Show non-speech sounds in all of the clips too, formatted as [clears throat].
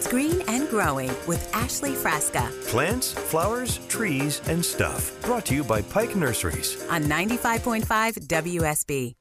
It's Green and Growing with Ashley Frasca Plants, flowers, trees, and stuff. Brought to you by Pike Nurseries. on 95.5 WSB.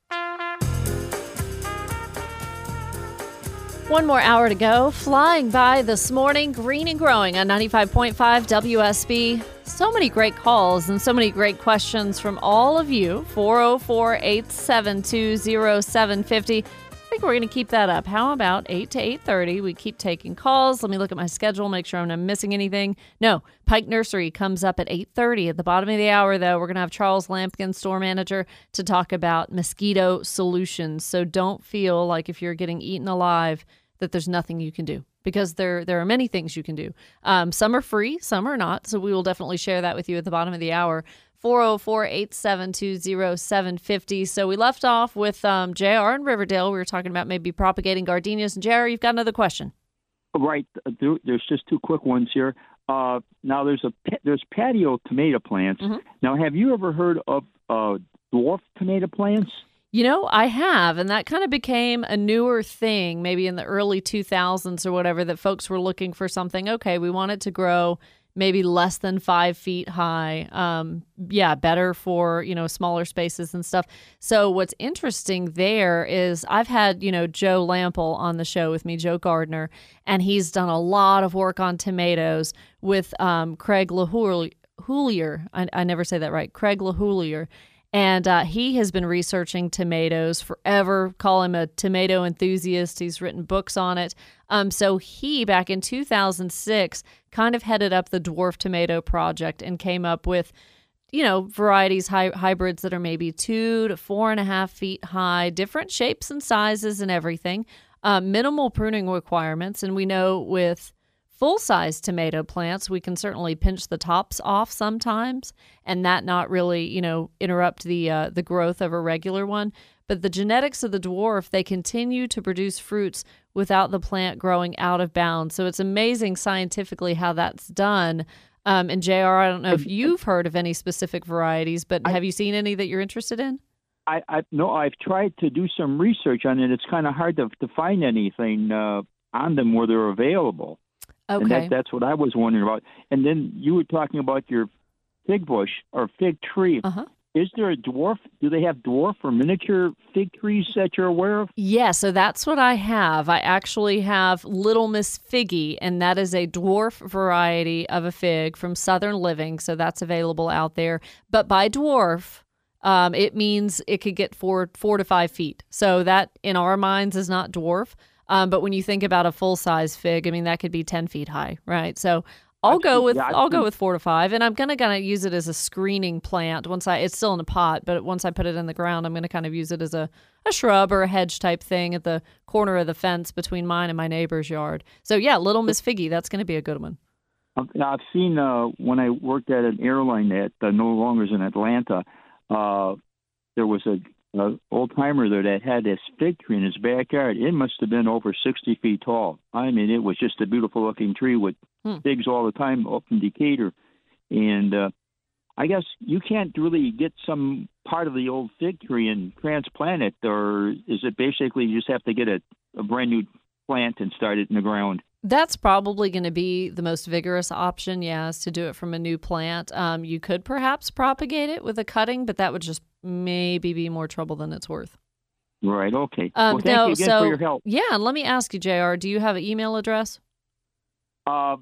One more hour to go. Flying by this morning, green and growing on 95.5 WSB. So many great calls and so many great questions from all of you. 404 872 0750. I think we're going to keep that up. How about 8 to 8:30? We keep taking calls. Let me look at my schedule, make sure I'm not missing anything. No, Pike Nursery comes up at 8:30. At the bottom of the hour though, we're going to have Charles Lampkin, store manager, to talk about mosquito solutions. So don't feel like if you're getting eaten alive that there's nothing you can do because there there are many things you can do. Um, some are free, some are not. So we will definitely share that with you at the bottom of the hour. 404-872-0750. So we left off with um, JR in Riverdale. We were talking about maybe propagating gardenias. And JR, you've got another question. Right. uh, There's just two quick ones here. Uh, now there's a there's patio tomato plants. Mm-hmm. Now, have you ever heard of uh, dwarf tomato plants? You know, I have, and that kind of became a newer thing, maybe in the early 2000s or whatever, that folks were looking for something. Okay, we want it to grow maybe less than five feet high. Um, yeah, better for, you know, smaller spaces and stuff. So, what's interesting there is I've had, you know, Joe Lamp'l on the show with me, Joe Gardener, and he's done a lot of work on tomatoes with um, Craig LeHoullier. I, I never say that right. Craig LeHoullier. And uh, he has been researching tomatoes forever. Call him a tomato enthusiast. He's written books on it. Um, so he, back in 2006, kind of headed up the dwarf tomato project and came up with, you know, varieties, hy- hybrids that are maybe two to four and a half feet high, different shapes and sizes and everything. Uh, minimal pruning requirements. And we know with full size tomato plants, we can certainly pinch the tops off sometimes, and that not really, you know, interrupt the uh, the growth of a regular one. But the genetics of the dwarf, they continue to produce fruits without the plant growing out of bounds. So it's amazing scientifically how that's done. Um, and Jr., I don't know if you've heard of any specific varieties, but have you seen any that you're interested in? I, I no, I've tried to do some research on it. It's kind of hard to to find anything uh, on them where they're available. And Okay. that, that's what I was wondering about. And then you were talking about your fig bush or fig tree. Uh-huh. Is there a dwarf? Do they have dwarf or miniature fig trees that you're aware of? Yeah, so that's what I have. I actually have Little Miss Figgy, and that is a dwarf variety of a fig from Southern Living. So that's available out there. But by dwarf, um, it means it could get four four to five feet. So that in our minds is not dwarf. Um, but when you think about a full size fig, I mean that could be ten feet high, right? So I'll go with yeah, I'll go with four to five, and I'm gonna gonna use it as a screening plant. Once I it's still in a pot, but once I put it in the ground, I'm gonna kind of use it as a a shrub or a hedge type thing at the corner of the fence between mine and my neighbor's yard. So yeah, Little Miss Figgy, that's gonna be a good one. I've- I've seen uh, when I worked at an airline that uh, no longer is in Atlanta. Uh, there was a, a old timer there that had this fig tree in his backyard. It must have been over sixty feet tall. I mean, it was just a beautiful looking tree with Hmm. figs all the time up in Decatur. And uh, I guess you can't really get some part of the old fig tree and transplant it, or is it basically you just have to get a, a brand new plant and start it in the ground? That's probably going to be the most vigorous option, yeah, is to do it from a new plant. Um, you could perhaps propagate it with a cutting, but that would just maybe be more trouble than it's worth. Right. Okay. Um, well, thank no, you again so for your help. yeah, and let me ask you, Jr. Do you have an email address? Uh,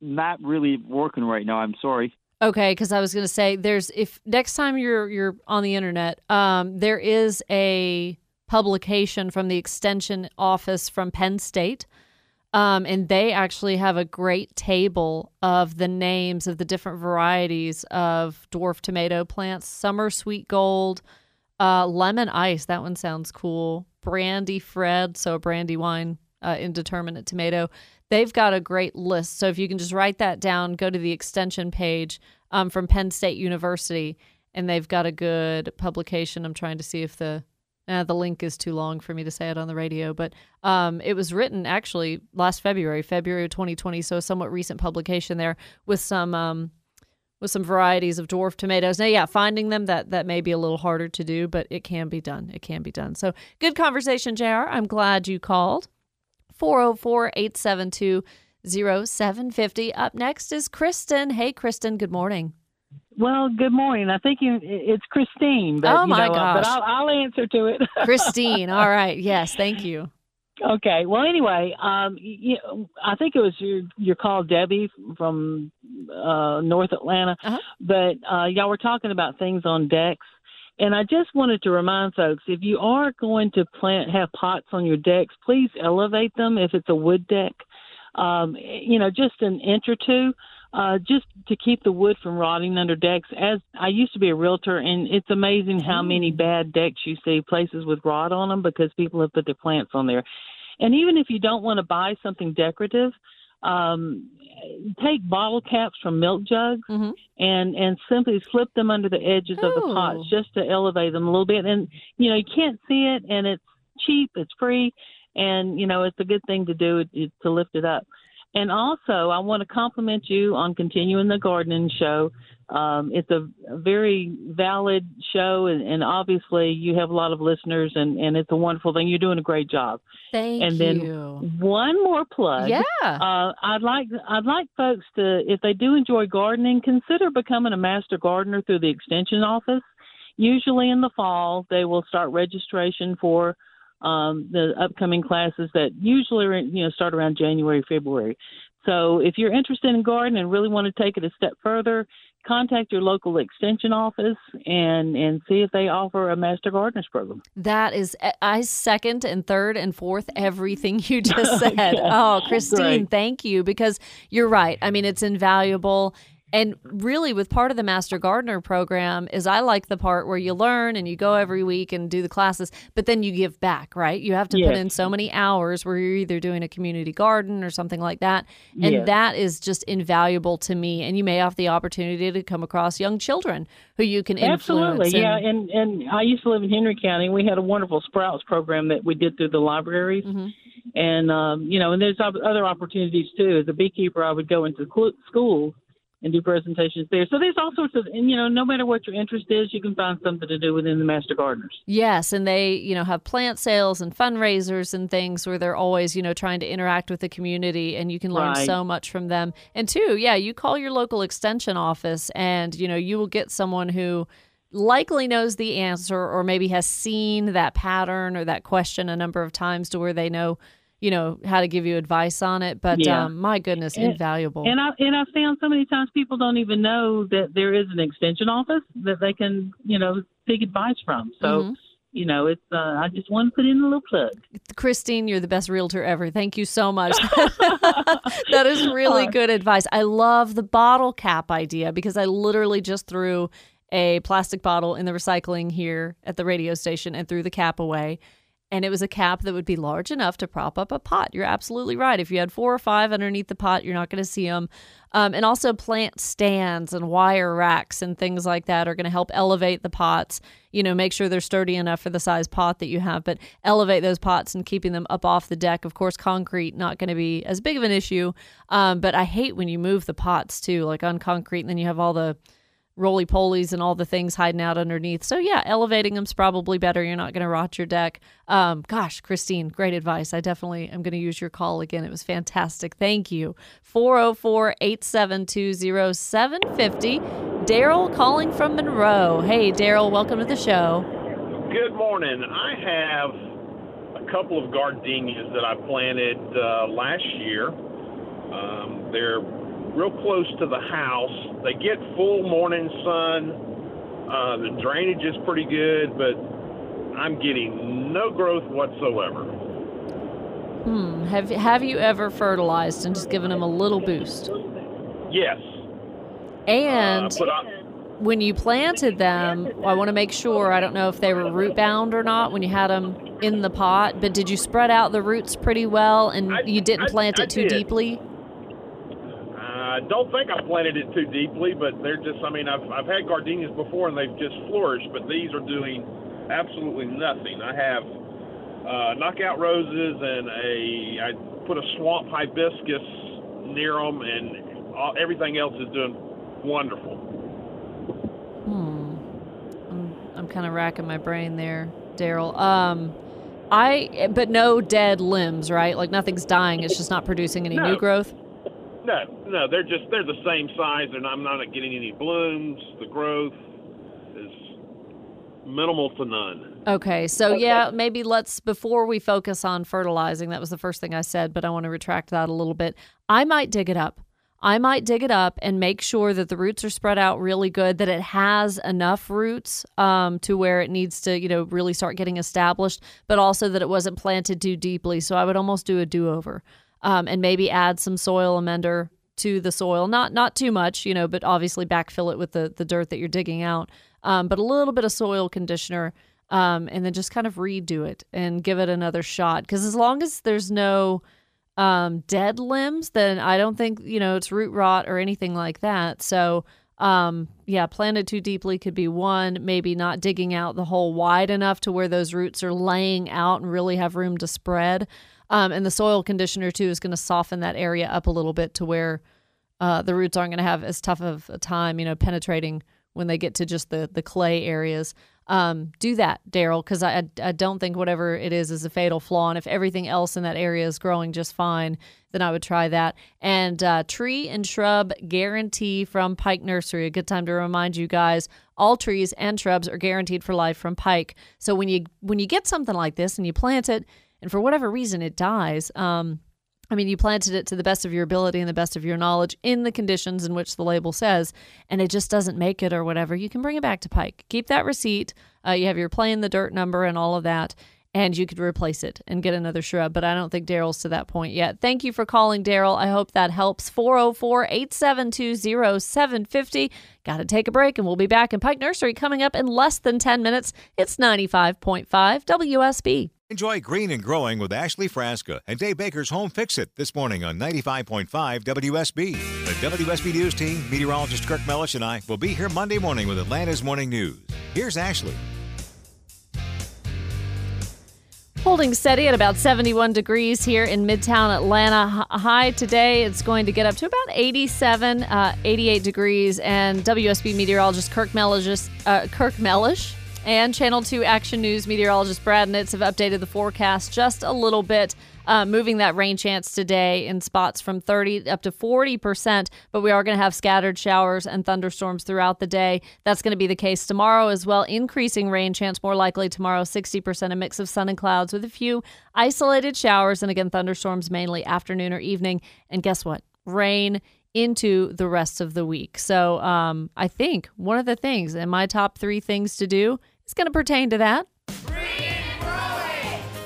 not really working right now. I'm sorry. Okay, because I was going to say there's if next time you're you're on the internet, um, there is a publication from the extension office from Penn State, um, and they actually have a great table of the names of the different varieties of dwarf tomato plants. Summer sweet gold, uh, lemon ice. That one sounds cool. Brandy Fred, so a brandy wine, uh, indeterminate tomato. They've got a great list. So if you can just write that down, go to the extension page um, from Penn State University, and they've got a good publication. I'm trying to see if the uh, the link is too long for me to say it on the radio, but um, it was written actually last February, February of 2020, so a somewhat recent publication there with some um, with some varieties of dwarf tomatoes. Now, yeah, finding them that that may be a little harder to do, but it can be done. It can be done. So, good conversation, JR. I'm glad you called. 404 872 0750. Up next is Kristen. Hey, Kristen, good morning. Well, good morning. I think you, it's Christine. But, Oh, you my know, uh, But. I'll, I'll answer to it. [laughs] Christine. All right. Yes, thank you. okay. Well, anyway, um, you, I think it was your your call, Debbie from uh, North Atlanta. Uh-huh. But uh, y'all were talking about things on decks, and I just wanted to remind folks: if you are going to plant have pots on your decks, please elevate them. If it's a wood deck, um, you know, just an inch or two. Uh, just to keep the wood from rotting under decks. As I used to be a realtor, and it's amazing how many bad decks you see, places with rot on them because people have put their plants on there. And even if you don't want to buy something decorative, um, take bottle caps from milk jugs Mhm. and and simply slip them under the edges of the pots just to elevate them a little bit. And you know you can't see it, and it's cheap, it's free, and you know it's a good thing to do it, to lift it up. And also, I want to compliment you on continuing the gardening show. Um, it's a, very valid show, and, and obviously, you have a lot of listeners, and, and it's a wonderful thing. You're doing a great job. Thank you. and then one more plug. Yeah. Uh, I'd like I'd like folks to, if they do enjoy gardening, consider becoming a master gardener through the extension office. Usually in the fall, they will start registration for um, the upcoming classes that usually you know start around January February. So if you're interested in gardening and really want to take it a step further, contact your local extension office and and see if they offer a master gardeners program. That is, I second and third and fourth everything you just [laughs] said. Oh, Christine, Great. thank you because you're right. I mean, it's invaluable. And really, with part of the Master Gardener program, is I like the part where you learn and you go every week and do the classes, but then you give back, right? You have to put in so many hours where you're either doing a community garden or something like that. And Yes. that is just invaluable to me. And you may have the opportunity to come across young children who you can influence. Absolutely, yeah. and- And and I used to live in Henry County. We had a wonderful Sprouts program that we did through the libraries, Mhm. and um, you know, and there's other opportunities too. As a beekeeper, I would go into schools and do presentations there. So there's all sorts of, and you know, no matter what your interest is, you can find something to do within the Master Gardeners. Yes, and they, you know, have plant sales and fundraisers and things where they're always, you know, trying to interact with the community and you can learn Right. so much from them. And two, yeah, you call your local extension office and, you know, you will get someone who likely knows the answer or maybe has seen that pattern or that question a number of times to where they know, you know, how to give you advice on it. But Yeah. um, my goodness, And- invaluable. And I and I found so many times people don't even know that there is an extension office that they can, you know, take advice from. So. Mhm. You know, it's. Uh, I just want to put in a little plug. Christine, you're the best realtor ever. Thank you so much. [laughs] [laughs] that is really good advice. I love the bottle cap idea because I literally just threw a plastic bottle in the recycling here at the radio station and threw the cap away. And it was a cap that would be large enough to prop up a pot. You're absolutely right. If you had four or five underneath the pot, you're not going to see them. Um, and also, plant stands and wire racks and things like that are going to help elevate the pots. You know, make sure they're sturdy enough for the size pot that you have, but elevate those pots and keeping them up off the deck. Of course, concrete not going to be as big of an issue. Um, but I hate when you move the pots too, like on concrete, and then you have all the roly polies and all the things hiding out underneath. So yeah, elevating them's probably better. You're not going to rot your deck. Um, gosh, Christine, great advice. I definitely am going to use your call again. It was fantastic. Thank you. 404-872-0750. Daryl calling from Monroe. Hey, Daryl, welcome to the show. Good morning. I have a couple of gardenias that I planted uh, last year. Um, they're real close to the house. They get full morning sun. Uh, the drainage is pretty good, but I'm getting no growth whatsoever. Hmm. Have have you ever fertilized and just given them a little boost? Yes. And uh, I, when you planted them, I want to make sure. I don't know if they were root bound or not when you had them in the pot, but did you spread out the roots pretty well and I- you didn't plant I it too did. deeply? I uh, don't think I planted it too deeply, but they're just, I mean, I've, I've had gardenias before and they've just flourished, but these are doing absolutely nothing. I have uh, knockout roses and a, I put a swamp hibiscus near them, and all, everything else is doing wonderful. Hmm. I'm, I'm kind of racking my brain there, Daryl. Um, I, but no dead limbs, right? Like nothing's dying. It's just not producing any no. new growth. No, no, they're just they're the same size, and I'm not getting any blooms. The growth is minimal to none. Okay, so yeah, maybe let's before we focus on fertilizing. That was the first thing I said, but I want to retract that a little bit. I might dig it up. I might dig it up and make sure that the roots are spread out really good, that it has enough roots um, to where it needs to, you know, really start getting established, but also that it wasn't planted too deeply. So I would almost do a do over um, and maybe add some soil amender to the soil. Not not too much, you know, but obviously backfill it with the the dirt that you're digging out. Um, but a little bit of soil conditioner, um, and then just kind of redo it and give it another shot. Because as long as there's no um, dead limbs, then I don't think you know it's root rot or anything like that. So. Um, yeah, planted too deeply could be one. Maybe not digging out the hole wide enough to where those roots are laying out and really have room to spread. Um, and the soil conditioner too is going to soften that area up a little bit to where uh, the roots aren't going to have as tough of a time, you know, penetrating when they get to just the the clay areas. Um, do that, Daryl, because I, I don't think whatever it is is a fatal flaw. And if everything else in that area is growing just fine, then I would try that. And uh, tree and shrub guarantee from Pike Nursery. A good time to remind you guys: all trees and shrubs are guaranteed for life from Pike. So when you when you get something like this and you plant it, and for whatever reason it dies, um, I mean, you planted it to the best of your ability and the best of your knowledge in the conditions in which the label says, and it just doesn't make it or whatever, you can bring it back to Pike. Keep that receipt. Uh, you have your play in the dirt number and all of that, and you could replace it and get another shrub. But I don't think Daryl's to that point yet. Thank you for calling, Daryl. I hope that helps. 404 872 0750. Got to take a break, and we'll be back in Pike Nursery coming up in less than 10 minutes. It's 95.5 WSB. Enjoy green and growing with Ashley Frasca and Dave Baker's Home Fix It this morning on 95.5 WSB. The WSB News team, meteorologist Kirk Mellish, and I will be here Monday morning with Atlanta's Morning News. Here's Ashley. Holding steady at about 71 degrees here in Midtown Atlanta. High today, it's going to get up to about 87, uh, 88 degrees. And WSB meteorologist Kirk Mellish, uh, Kirk Mellish and Channel 2 Action News meteorologist Brad Nitz have updated the forecast just a little bit, uh, moving that rain chance today in spots from 30 up to 40%. But we are going to have scattered showers and thunderstorms throughout the day. That's going to be the case tomorrow as well. Increasing rain chance more likely tomorrow, 60%, a mix of sun and clouds with a few isolated showers and again, thunderstorms mainly afternoon or evening. And guess what? Rain into the rest of the week. So um, I think one of the things in my top three things to do is going to pertain to that.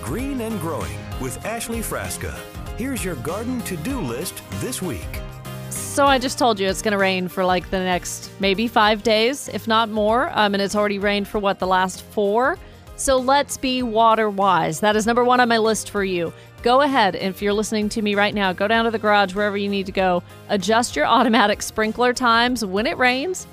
Green and Growing with Ashley Frasca. Here's your garden to do list this week. So I just told you it's going to rain for like the next maybe five days, if not more. Um, and it's already rained for what the last four. So let's be water wise. That is number one on my list for you. Go ahead, if you're listening to me right now, go down to the garage wherever you need to go. Adjust your automatic sprinkler times when it rains.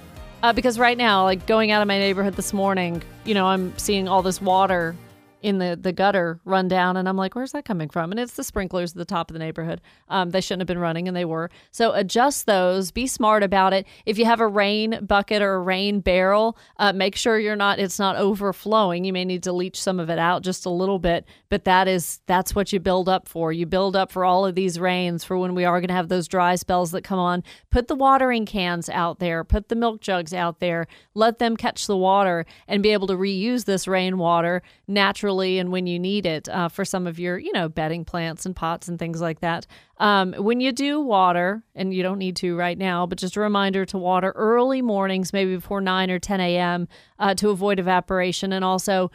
Uh, because right now, like going out of my neighborhood this morning, you know, I'm seeing all this water in the, the gutter run down and I'm like, where's that coming from? And it's the sprinklers at the top of the neighborhood. Um, they shouldn't have been running and they were. So adjust those, be smart about it. If you have a rain bucket or a rain barrel, uh, make sure you're not, it's not overflowing. You may need to leach some of it out just a little bit, but that is, that's what you build up for. You build up for all of these rains for when we are going to have those dry spells that come on. Put the watering cans out there, put the milk jugs out there, let them catch the water and be able to reuse this rainwater naturally and when you need it uh, for some of your, you know, bedding plants and pots and things like that. Um, when you do water, and you don't need to right now, but just a reminder to water early mornings, maybe before 9 or 10 a.m., uh, to avoid evaporation. And also,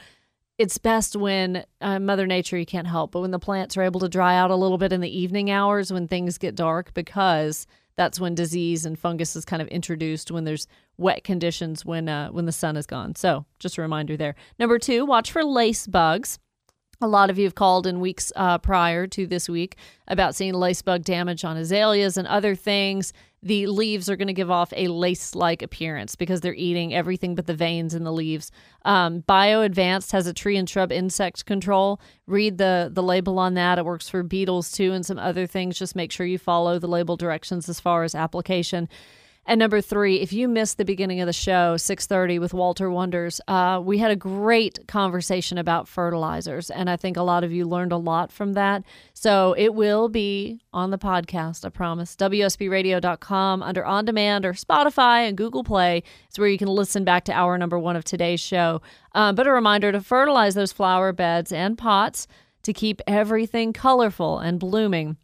it's best when uh, Mother Nature, you can't help, but when the plants are able to dry out a little bit in the evening hours when things get dark, because that's when disease and fungus is kind of introduced when there's wet conditions when uh, when the sun is gone. So just a reminder there. Number two, watch for lace bugs. A lot of you have called in weeks uh, prior to this week about seeing lace bug damage on azaleas and other things. The leaves are going to give off a lace like appearance because they're eating everything but the veins in the leaves. Um, BioAdvanced has a tree and shrub insect control. Read the, the label on that. It works for beetles too and some other things. Just make sure you follow the label directions as far as application. And number three, if you missed the beginning of the show, 6:30 with Walter Wonders, uh, we had a great conversation about fertilizers, and I think a lot of you learned a lot from that. So it will be on the podcast, I promise. WSBRadio.com under on demand or Spotify and Google Play is where you can listen back to hour number one of today's show. Uh, but a reminder to fertilize those flower beds and pots to keep everything colorful and blooming.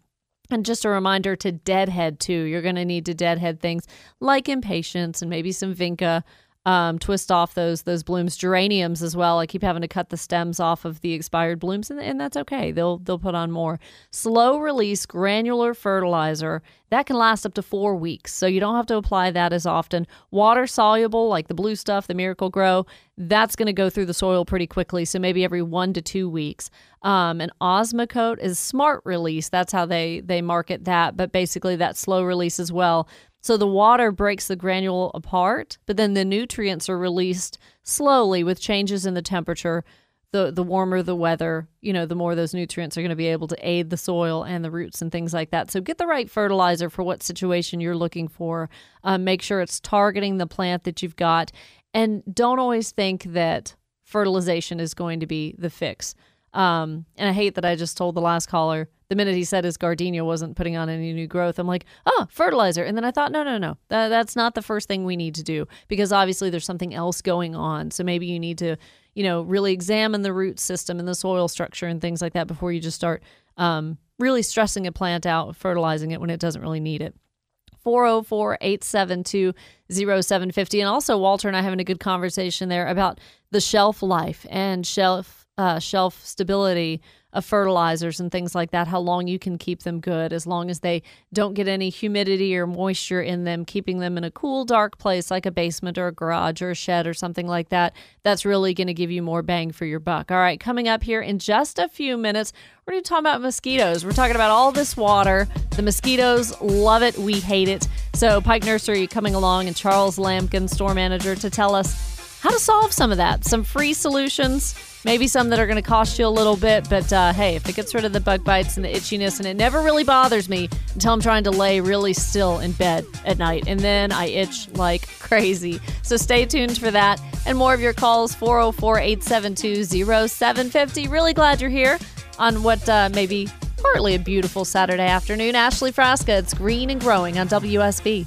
And just a reminder to deadhead too. You're going to need to deadhead things like impatiens and maybe some vinca. Um, twist off those those blooms, geraniums as well. I keep having to cut the stems off of the expired blooms, and, and that's okay. They'll they'll put on more slow release granular fertilizer that can last up to four weeks, so you don't have to apply that as often. Water soluble, like the blue stuff, the Miracle-Gro, that's going to go through the soil pretty quickly. So maybe every one to two weeks. Um, and Osmocote is smart release. That's how they they market that, but basically that slow release as well. So the water breaks the granule apart, but then the nutrients are released slowly with changes in the temperature. The the warmer the weather, you know, the more those nutrients are going to be able to aid the soil and the roots and things like that. So get the right fertilizer for what situation you're looking for. Um, make sure it's targeting the plant that you've got, and don't always think that fertilization is going to be the fix. Um, and I hate that I just told the last caller the minute he said his gardenia wasn't putting on any new growth. I'm like, oh, fertilizer. And then I thought, no, no, no, that, that's not the first thing we need to do because obviously there's something else going on. So maybe you need to, you know, really examine the root system and the soil structure and things like that before you just start um, really stressing a plant out, fertilizing it when it doesn't really need it. 404 872 0750. And also, Walter and I having a good conversation there about the shelf life and shelf uh, shelf stability of fertilizers and things like that, how long you can keep them good as long as they don't get any humidity or moisture in them, keeping them in a cool, dark place like a basement or a garage or a shed or something like that. That's really going to give you more bang for your buck. All right, coming up here in just a few minutes, we're going to talk about mosquitoes. We're talking about all this water. The mosquitoes love it, we hate it. So, Pike Nursery coming along and Charles Lampkin, store manager, to tell us how to solve some of that. Some free solutions maybe some that are going to cost you a little bit. But uh, hey, if it gets rid of the bug bites and the itchiness, and it never really bothers me until I'm trying to lay really still in bed at night, and then I itch like [laughs] crazy. So stay tuned for that and more of your calls 404 872 0750. Really glad you're here on what uh, maybe partly a beautiful Saturday afternoon. Ashley Frasca, it's green and growing on WSB.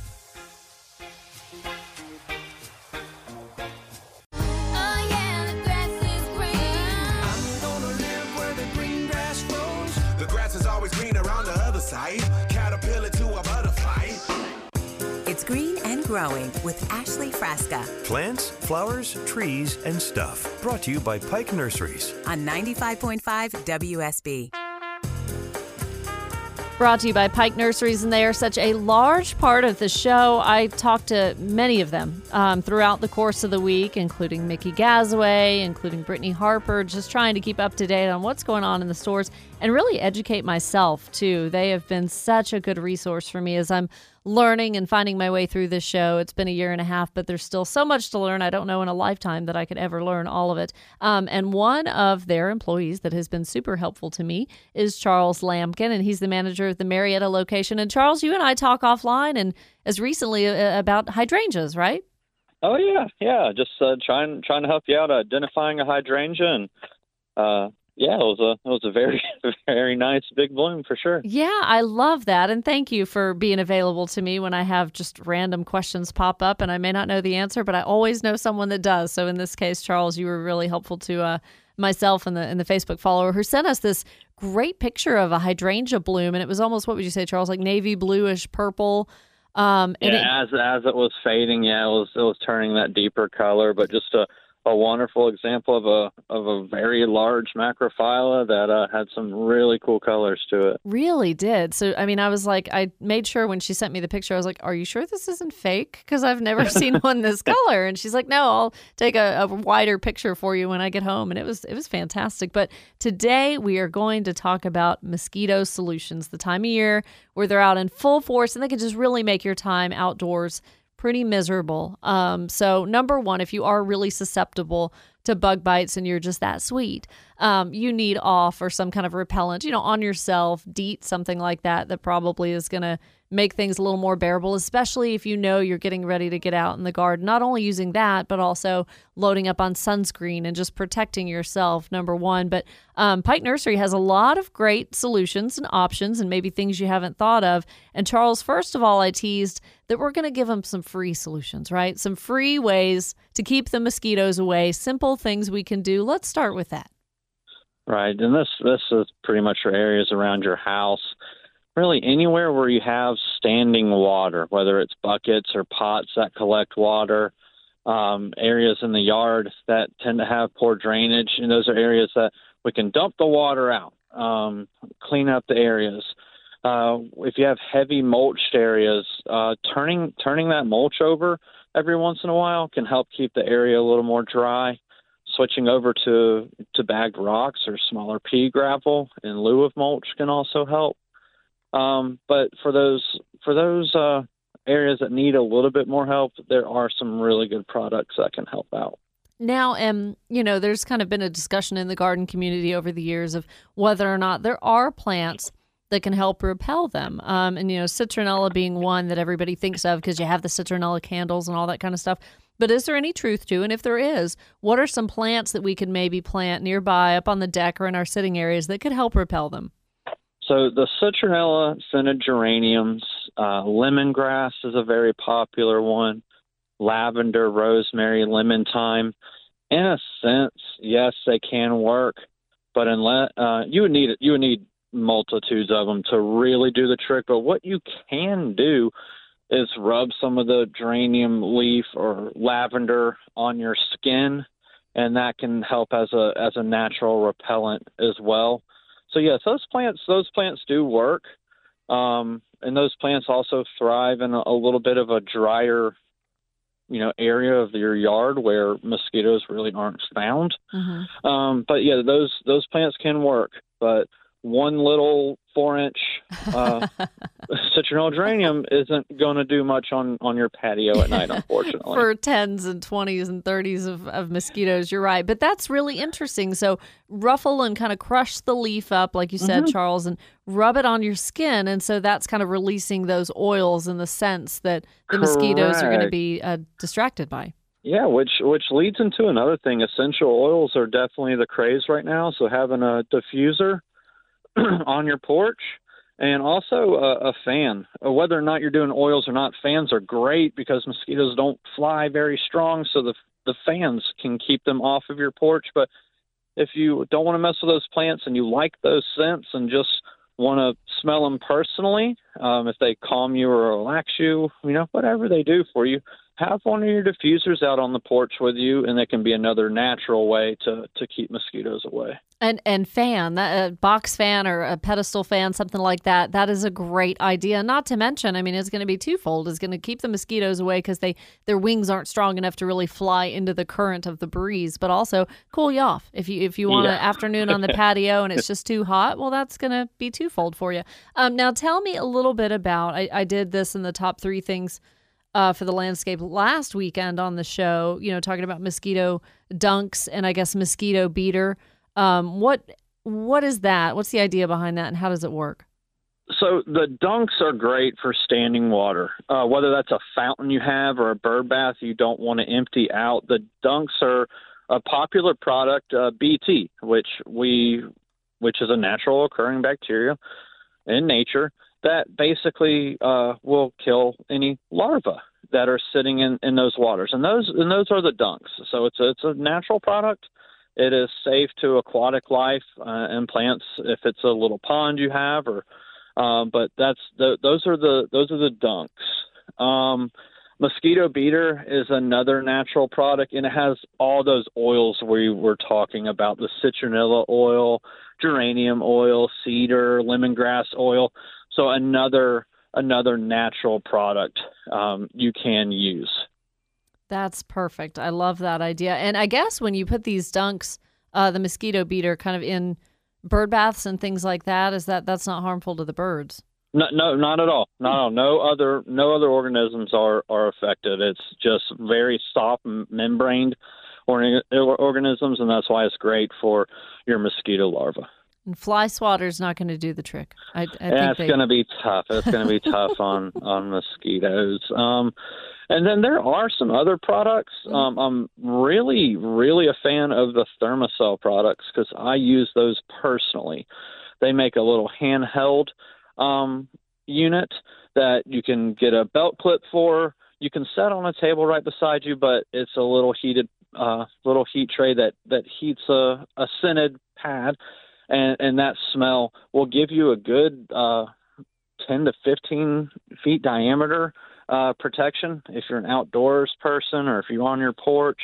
Growing with Ashley Frasca Plants, flowers, trees, and stuff. Brought to you by Pike Nurseries. on 95.5 WSB. Brought to you by Pike Nurseries, and they are such a large part of the show. I talked to many of them um, throughout the course of the week, including Mickey Gazaway, including Brittany Harper, just trying to keep up to date on what's going on in the stores and really educate myself too. They have been such a good resource for me as I'm learning and finding my way through this show. It's been a year and a half, but there's still so much to learn. I don't know in a lifetime that I could ever learn all of it. Um, and one of their employees that has been super helpful to me is Charles Lampkin, and he's the manager of the Marietta location. And Charles, you and I talk offline and as recently uh, about hydrangeas, right? Oh yeah, yeah. Just uh, trying trying to help you out identifying a hydrangea, and uh, yeah, it was a it was a very [laughs] very nice big bloom for sure. Yeah, I love that. And thank you for being available to me when I have just random questions pop up and I may not know the answer, but I always know someone that does. So in this case, Charles, you were really helpful to uh, myself and the and the Facebook follower who sent us this great picture of a hydrangea bloom and it was almost what would you say, Charles, like navy bluish purple. Um and it- Yeah, as as it was fading, yeah, it was it was turning that deeper color, but just a a wonderful example of a of a very large macrophylla that uh, had some really cool colors to it. Really did. So, I mean, I was like, I made sure when she sent me the picture, I was like, Are you sure this isn't fake? Because I've never [laughs] seen one this color. And she's like, No, I'll take a, a wider picture for you when I get home. And it was it was fantastic. But today we are going to talk about mosquito solutions, the time of year where they're out in full force and they can just really make your time outdoors pretty miserable. Um, so, number one, if you are really susceptible to bug bites and you're just that sweet, um, you need off or some kind of repellent, you know, on yourself, DEET, something like that, that probably is going to make things a little more bearable, especially if you know you're getting ready to get out in the garden. Not only using that, but also loading up on sunscreen and just protecting yourself, number one. But um, Pike Nursery has a lot of great solutions and options and maybe things you haven't thought of. And Charles, first of all, I teased that we're going to give them some free solutions, right? Some free ways to keep the mosquitoes away, simple things we can do. Let's start with that. Right, and this this is pretty much for areas around your house really anywhere where you have standing water, whether it's buckets or pots that collect water, um, areas in the yard that tend to have poor drainage, and those are areas that we can dump the water out, um, clean up the areas. Uh, if you have heavy mulched areas, uh, turning turning that mulch over every once in a while can help keep the area a little more dry. Switching over to to bagged rocks or smaller pea gravel in lieu of mulch can also help. Um, but for those for those uh, areas that need a little bit more help, there are some really good products that can help out. Now, um, you know, there's kind of been a discussion in the garden community over the years of whether or not there are plants that can help repel them. Um, and, you know, citronella being one that everybody thinks of because you have the citronella candles and all that kind of stuff. But is there any truth to? And if there is, what are some plants that we could maybe plant nearby up on the deck or in our sitting areas that could help repel them? So the citronella scented geraniums, uh, lemongrass is a very popular one. Lavender, rosemary, lemon thyme. In a sense, yes, they can work, but unless uh, you would need you would need multitudes of them to really do the trick. But what you can do is rub some of the geranium leaf or lavender on your skin, and that can help as a as a natural repellent as well so yes, those plants those plants do work, um, and those plants also thrive in a, a little bit of a drier, you know, area of your yard where mosquitoes really aren't found. Mm-hmm. Um, but yeah, those those plants can work, but one little four inch uh, [laughs] citronella geranium [laughs] isn't going to do much on, on your patio at night, [laughs] unfortunately. For tens and 20s and 30s of, of mosquitoes, you're right. But that's really interesting. So, ruffle and kind of crush the leaf up, like you said, mm-hmm. Charles, and rub it on your skin. And so that's kind of releasing those oils in the sense that the Correct. mosquitoes are going to be uh, distracted by. Yeah, which which leads into another thing. Essential oils are definitely the craze right now. So having a diffuser [clears throat] on your porch and also a, a fan. Uh, whether or not you're doing oils or not, fans are great because mosquitoes don't fly very strong, so the the fans can keep them off of your porch. But if you don't want to mess with those plants and you like those scents and just want to smell them personally, um, if they calm you or relax you, you know, whatever they do for you, have one of your diffusers out on the porch with you, and that can be another natural way to to keep mosquitoes away. And and fan a box fan or a pedestal fan, something like that. That is a great idea. Not to mention, I mean, it's going to be twofold. It's going to keep the mosquitoes away because they their wings aren't strong enough to really fly into the current of the breeze, but also cool you off if you if you want yeah. an afternoon on the [laughs] patio and it's just too hot. Well, that's going to be twofold for you. Um, now, tell me a little bit about. I, I did this in the top three things uh, for the landscape last weekend on the show, you know, talking about mosquito dunks and I guess mosquito beater. Um, what what is that? What's the idea behind that, and how does it work? So the dunks are great for standing water. Uh, whether that's a fountain you have or a bird bath you don't want to empty out, the dunks are a popular product, uh, BT, which we which is a natural occurring bacteria in nature that basically uh, will kill any larvae that are sitting in, in those waters, and those and those are the dunks. So it's a, it's a natural product. It is safe to aquatic life uh, and plants if it's a little pond you have, or uh, but that's the, those are the those are the dunks. Um, mosquito beater is another natural product, and it has all those oils we were talking about: the citronella oil, geranium oil, cedar, lemongrass oil. So another another natural product um, you can use. That's perfect. I love that idea. And I guess when you put these dunks, uh, the mosquito beater, kind of in bird baths and things like that, is that that's not harmful to the birds? No, no, not at all. No, no other no other organisms are are affected. It's just very soft membraned organisms, and that's why it's great for your mosquito larvae. And fly is not going to do the trick. I, I yeah, think it's they, going to be tough. It's going to be tough [laughs] on on mosquitoes. Um, and then there are some other products. Mm-hmm. Um, I'm really, really a fan of the Thermacell products because I use those personally. They make a little handheld um, unit that you can get a belt clip for. You can set on a table right beside you, but it's a little heated, uh, little heat tray that that heats a, a scented pad, and and that smell will give you a good uh, 10 to 15 feet diameter uh, protection if you're an outdoors person or if you're on your porch.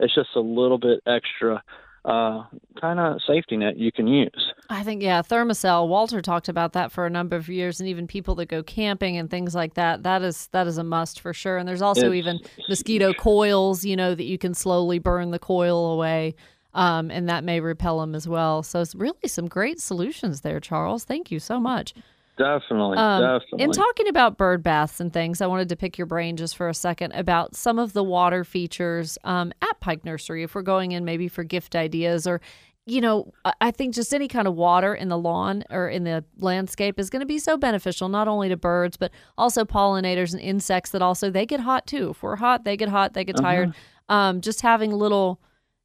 It's just a little bit extra uh, kind of safety net you can use. I think yeah, Thermacell. Walter talked about that for a number of years, and even people that go camping and things like that. That is that is a must for sure. And there's also It's even mosquito coils, you know, that you can slowly burn the coil away, um, and that may repel them as well. So it's really some great solutions there, Charles. Thank you so much. Definitely, Um, definitely. In talking about bird baths and things, I wanted to pick your brain just for a second about some of the water features um, at Pike Nursery. If we're going in maybe for gift ideas or, you know, I- think just any kind of water in the lawn or in the landscape is going to be so beneficial, not only to birds, but also pollinators and insects that also they get hot too. If we're hot, they get hot, they get tired. Um, just having little.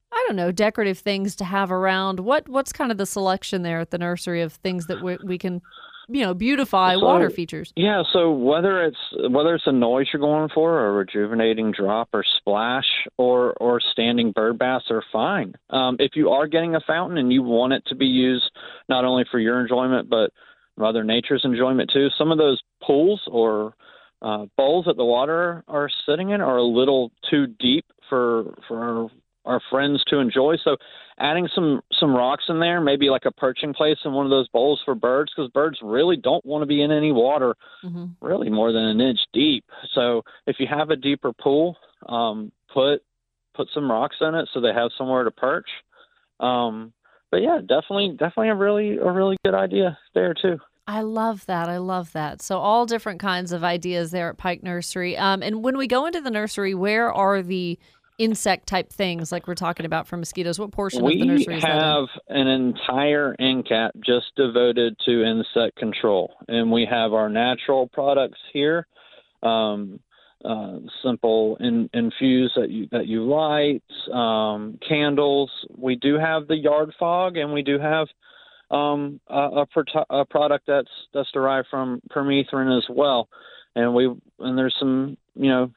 I don't know, decorative things to have around. What what's kind of the selection there at the nursery of things that we, we can, you know, beautify So- water features? Yeah, so whether it's whether it's a noise you're going for, or a rejuvenating drop, or splash, or or standing bird baths are fine. Um, if you are getting a fountain and you want it to be used not only for your enjoyment but Mother Nature's enjoyment too, some of those pools or uh, bowls that the water are sitting in are a little too deep for for our, friends to enjoy. So adding some some rocks in there, maybe like a perching place in one of those bowls for birds, because birds really don't want to be in any water hmm really more than an inch deep. So if you have a deeper pool, um, put put some rocks in it so they have somewhere to perch. Um, but yeah, definitely definitely a really a really good idea there too. I love that. I love that. So all different kinds of ideas there at Pike Nursery. Um, and when we go into the nursery, where are the insect type things like we're talking about for mosquitoes? What portion of the nursery is that in? have an entire end cap just devoted to insect control, and we have our natural products here. Um, uh, simple in, infuse that you that you light, um, candles. We do have the yard fog, and we do have um, a, a, pro- a product that's that's derived from permethrin as well. And we and there's some you know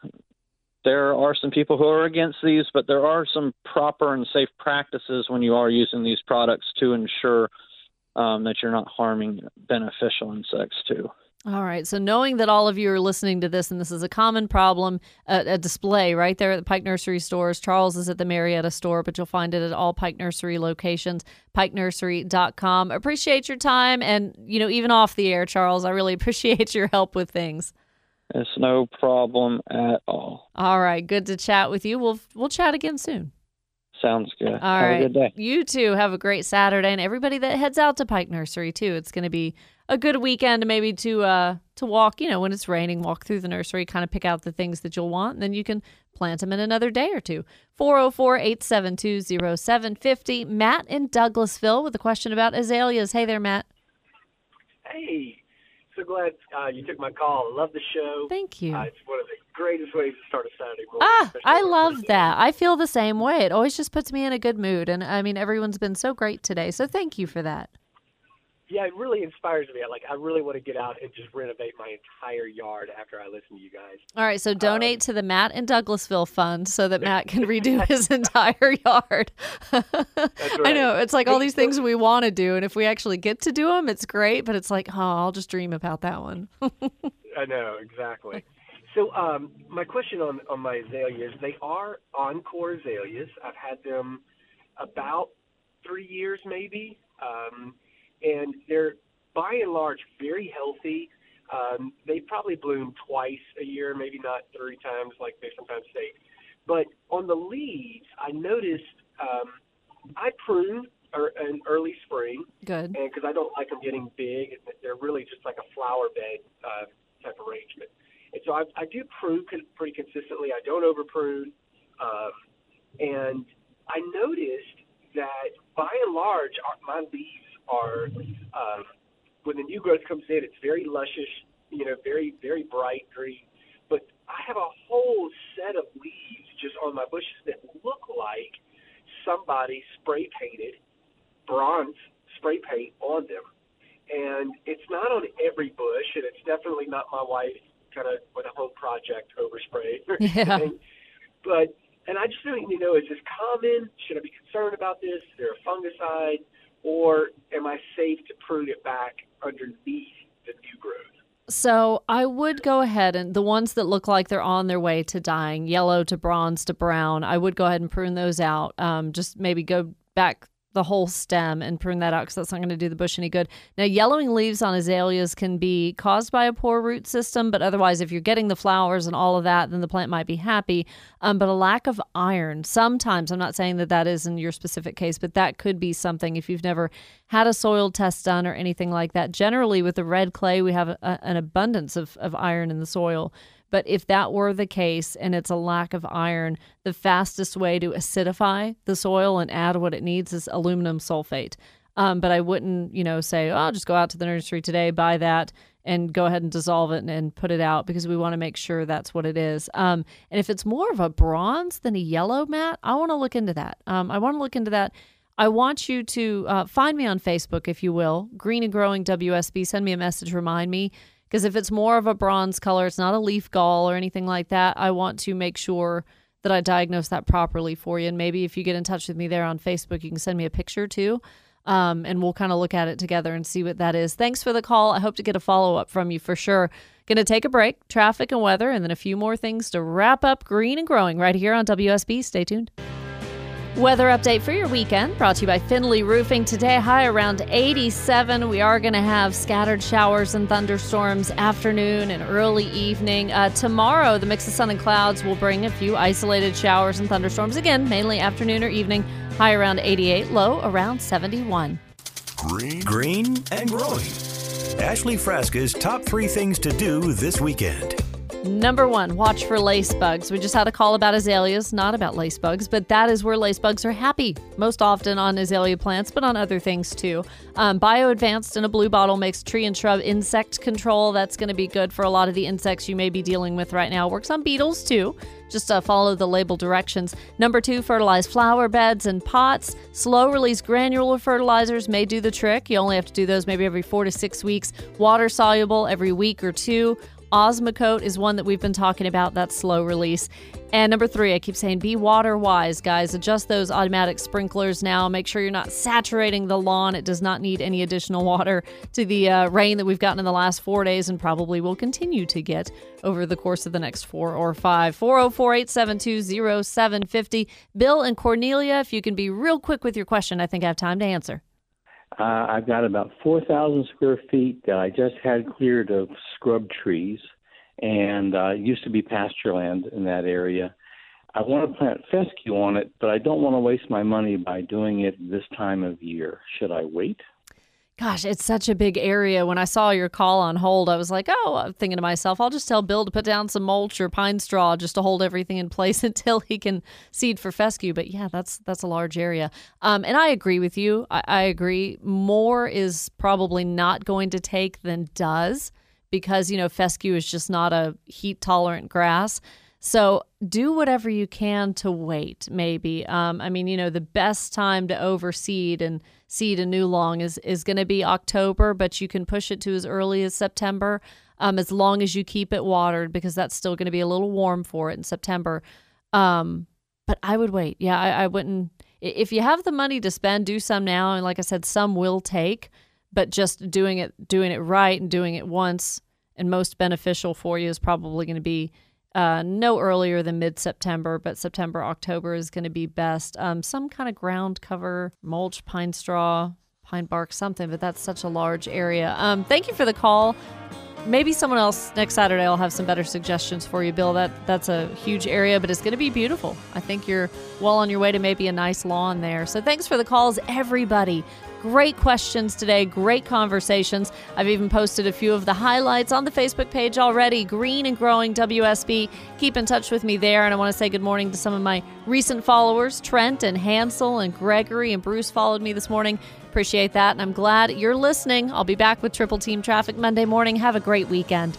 there are some people who are against these, but there are some proper and safe practices when you are using these products to ensure um, that you're not harming beneficial insects too. All right. So knowing that all of you are listening to this, and this is a common problem, uh, a display right there at the Pike Nursery stores. Charles is at the Marietta store, but you'll find it at all Pike Nursery locations, pikenursery.com. Appreciate your time. And, you know, even off the air, Charles, I really [laughs] appreciate your help with things. It's no problem at all. All right. Good to chat with you. We'll, we'll chat again soon. Sounds good. All Have right. a good day. You too. Have a great Saturday, and everybody that heads out to Pike Nursery too. It's going to be a good weekend, maybe to uh to walk. You know, when it's raining, walk through the nursery, kind of pick out the things that you'll want, and then you can plant them in another day or two. 404-872-0750. Matt in Douglasville with a question about azaleas. Hey there, Matt. Hey, so glad uh, you took my call. I love the show. Thank you. Uh, it's one of the greatest ways to start a Saturday morning. Ah, I love that. I feel the same way. It always just puts me in a good mood, and I mean, everyone's been so great today. So thank you for that. Yeah, it really inspires me. I Like, I really want to get out and just renovate my entire yard after I listen to you guys. All right, so donate Um, to the Matt in Douglasville Fund so that Matt can redo [laughs] his entire yard. [laughs] I right. know it's like all these things we want to do, and if we actually get to do them, it's great. But it's like, oh, I'll just dream about that one. [laughs] I know exactly. So, um, my question on on my azaleas, they are encore azaleas. I've had them about three years, maybe, um, and they're by and large very healthy. Um, they probably bloom twice a year, maybe not three times like they sometimes say. But on the leaves, I noticed um, I prune er, in early spring, Good. because I don't like them getting big, they're really just like a flower bed uh, type arrangement. And so I, I do prune con- pretty consistently. I don't over prune, um, and I noticed that by and large, our, my leaves are um, when the new growth comes in, it's very luscious, you know, very very bright green. But I have a whole set of leaves just on my bushes that look like somebody spray painted bronze spray paint on them. And it's not on every bush, and it's definitely not my wife kind of with a home project overspray. [laughs] Yeah. But and I just don't you know, is this common? Should I be concerned about this? Is there a fungicide, or am I safe to prune it back underneath the new growth? So I would go ahead and the ones that look like they're on their way to dying, yellow to bronze to brown, I would go ahead and prune those out. Um, just maybe go back the whole stem and prune that out because that's not going to do the bush any good. Now, yellowing leaves on azaleas can be caused by a poor root system, but otherwise, if you're getting the flowers and all of that, then the plant might be happy. Um, but a lack of iron, sometimes, I'm not saying that that is in your specific case, but that could be something if you've never had a soil test done or anything like that. Generally, with the red clay, we have a, an abundance of, of iron in the soil. But if that were the case and it's a lack of iron, the fastest way to acidify the soil and add what it needs is aluminum sulfate. Um, but I wouldn't, you know, say, oh, I'll just go out to the nursery today, buy that, and go ahead and dissolve it and, and put it out because we want to make sure that's what it is. Um, and if it's more of a bronze than a yellow, Matt, I want to look into that. Um, I want to look into that. I want you to uh, find me on Facebook, if you will, Green and Growing WSB. Send me a message, remind me. Because if it's more of a bronze color, it's not a leaf gall or anything like that, I want to make sure that I diagnose that properly for you. And maybe if you get in touch with me there on Facebook, you can send me a picture too. Um, and we'll kind of look at it together and see what that is. Thanks for the call. I hope to get a follow up from you for sure. Going to take a break, traffic and weather, and then a few more things to wrap up green and growing right here on WSB. Stay tuned. Weather update for your weekend brought to you by Finley Roofing. Today, high around 87. We are going to have scattered showers and thunderstorms afternoon and early evening. Uh, tomorrow, the mix of sun and clouds will bring a few isolated showers and thunderstorms. Again, mainly afternoon or evening. High around 88, low around 71. Green, green and growing. Ashley Frasca's top three things to do this weekend. Number one, watch for lace bugs. We just had a call about azaleas, not about lace bugs, but that is where lace bugs are happy. Most often on azalea plants, but on other things too. Um, BioAdvanced in a blue bottle makes tree and shrub insect control. That's going to be good for a lot of the insects you may be dealing with right now. Works on beetles too. Just uh, follow the label directions. Number two, fertilize flower beds and pots. Slow release granular fertilizers may do the trick. You only have to do those maybe every four to six weeks. Water soluble every week or two. Osmocote is one that we've been talking about. That's slow release. And number three, I keep saying be water wise, guys. Adjust those automatic sprinklers now. Make sure you're not saturating the lawn. It does not need any additional water to the uh, rain that we've gotten in the last four days and probably will continue to get over the course of the next four or five. 404 872 0750. Bill and Cornelia, if you can be real quick with your question, I think I have time to answer. Uh, I've got about 4,000 square feet that I just had cleared of scrub trees, and uh, used to be pasture land in that area. I want to plant fescue on it, but I don't want to waste my money by doing it this time of year. Should I wait? Gosh, it's such a big area. When I saw your call on hold, I was like, oh, I'm thinking to myself, I'll just tell Bill to put down some mulch or pine straw just to hold everything in place [laughs] until he can seed for fescue. But yeah, that's that's a large area. Um, and I agree with you. I, I agree. More is probably not going to take than does because, you know, fescue is just not a heat tolerant grass. So do whatever you can to wait, maybe. Um, I mean, you know, the best time to overseed and seed a new long is, is going to be October, but you can push it to as early as September um, as long as you keep it watered because that's still going to be a little warm for it in September. Um, but I would wait. Yeah, I, I wouldn't. If you have the money to spend, do some now. And like I said, some will take, but just doing it, doing it right and doing it once and most beneficial for you is probably going to be uh, no earlier than mid September, but September, October is going to be best. Um, some kind of ground cover, mulch, pine straw, pine bark, something, but that's such a large area. Um, thank you for the call. Maybe someone else next Saturday will have some better suggestions for you, Bill. That that's a huge area, but it's going to be beautiful. I think you're well on your way to maybe a nice lawn there. So thanks for the calls, everybody. Great questions today, great conversations. I've even posted a few of the highlights on the Facebook page already. Green and Growing WSB. Keep in touch with me there. And I want to say good morning to some of my recent followers Trent and Hansel and Gregory and Bruce followed me this morning. Appreciate that. And I'm glad you're listening. I'll be back with Triple Team Traffic Monday morning. Have a great weekend.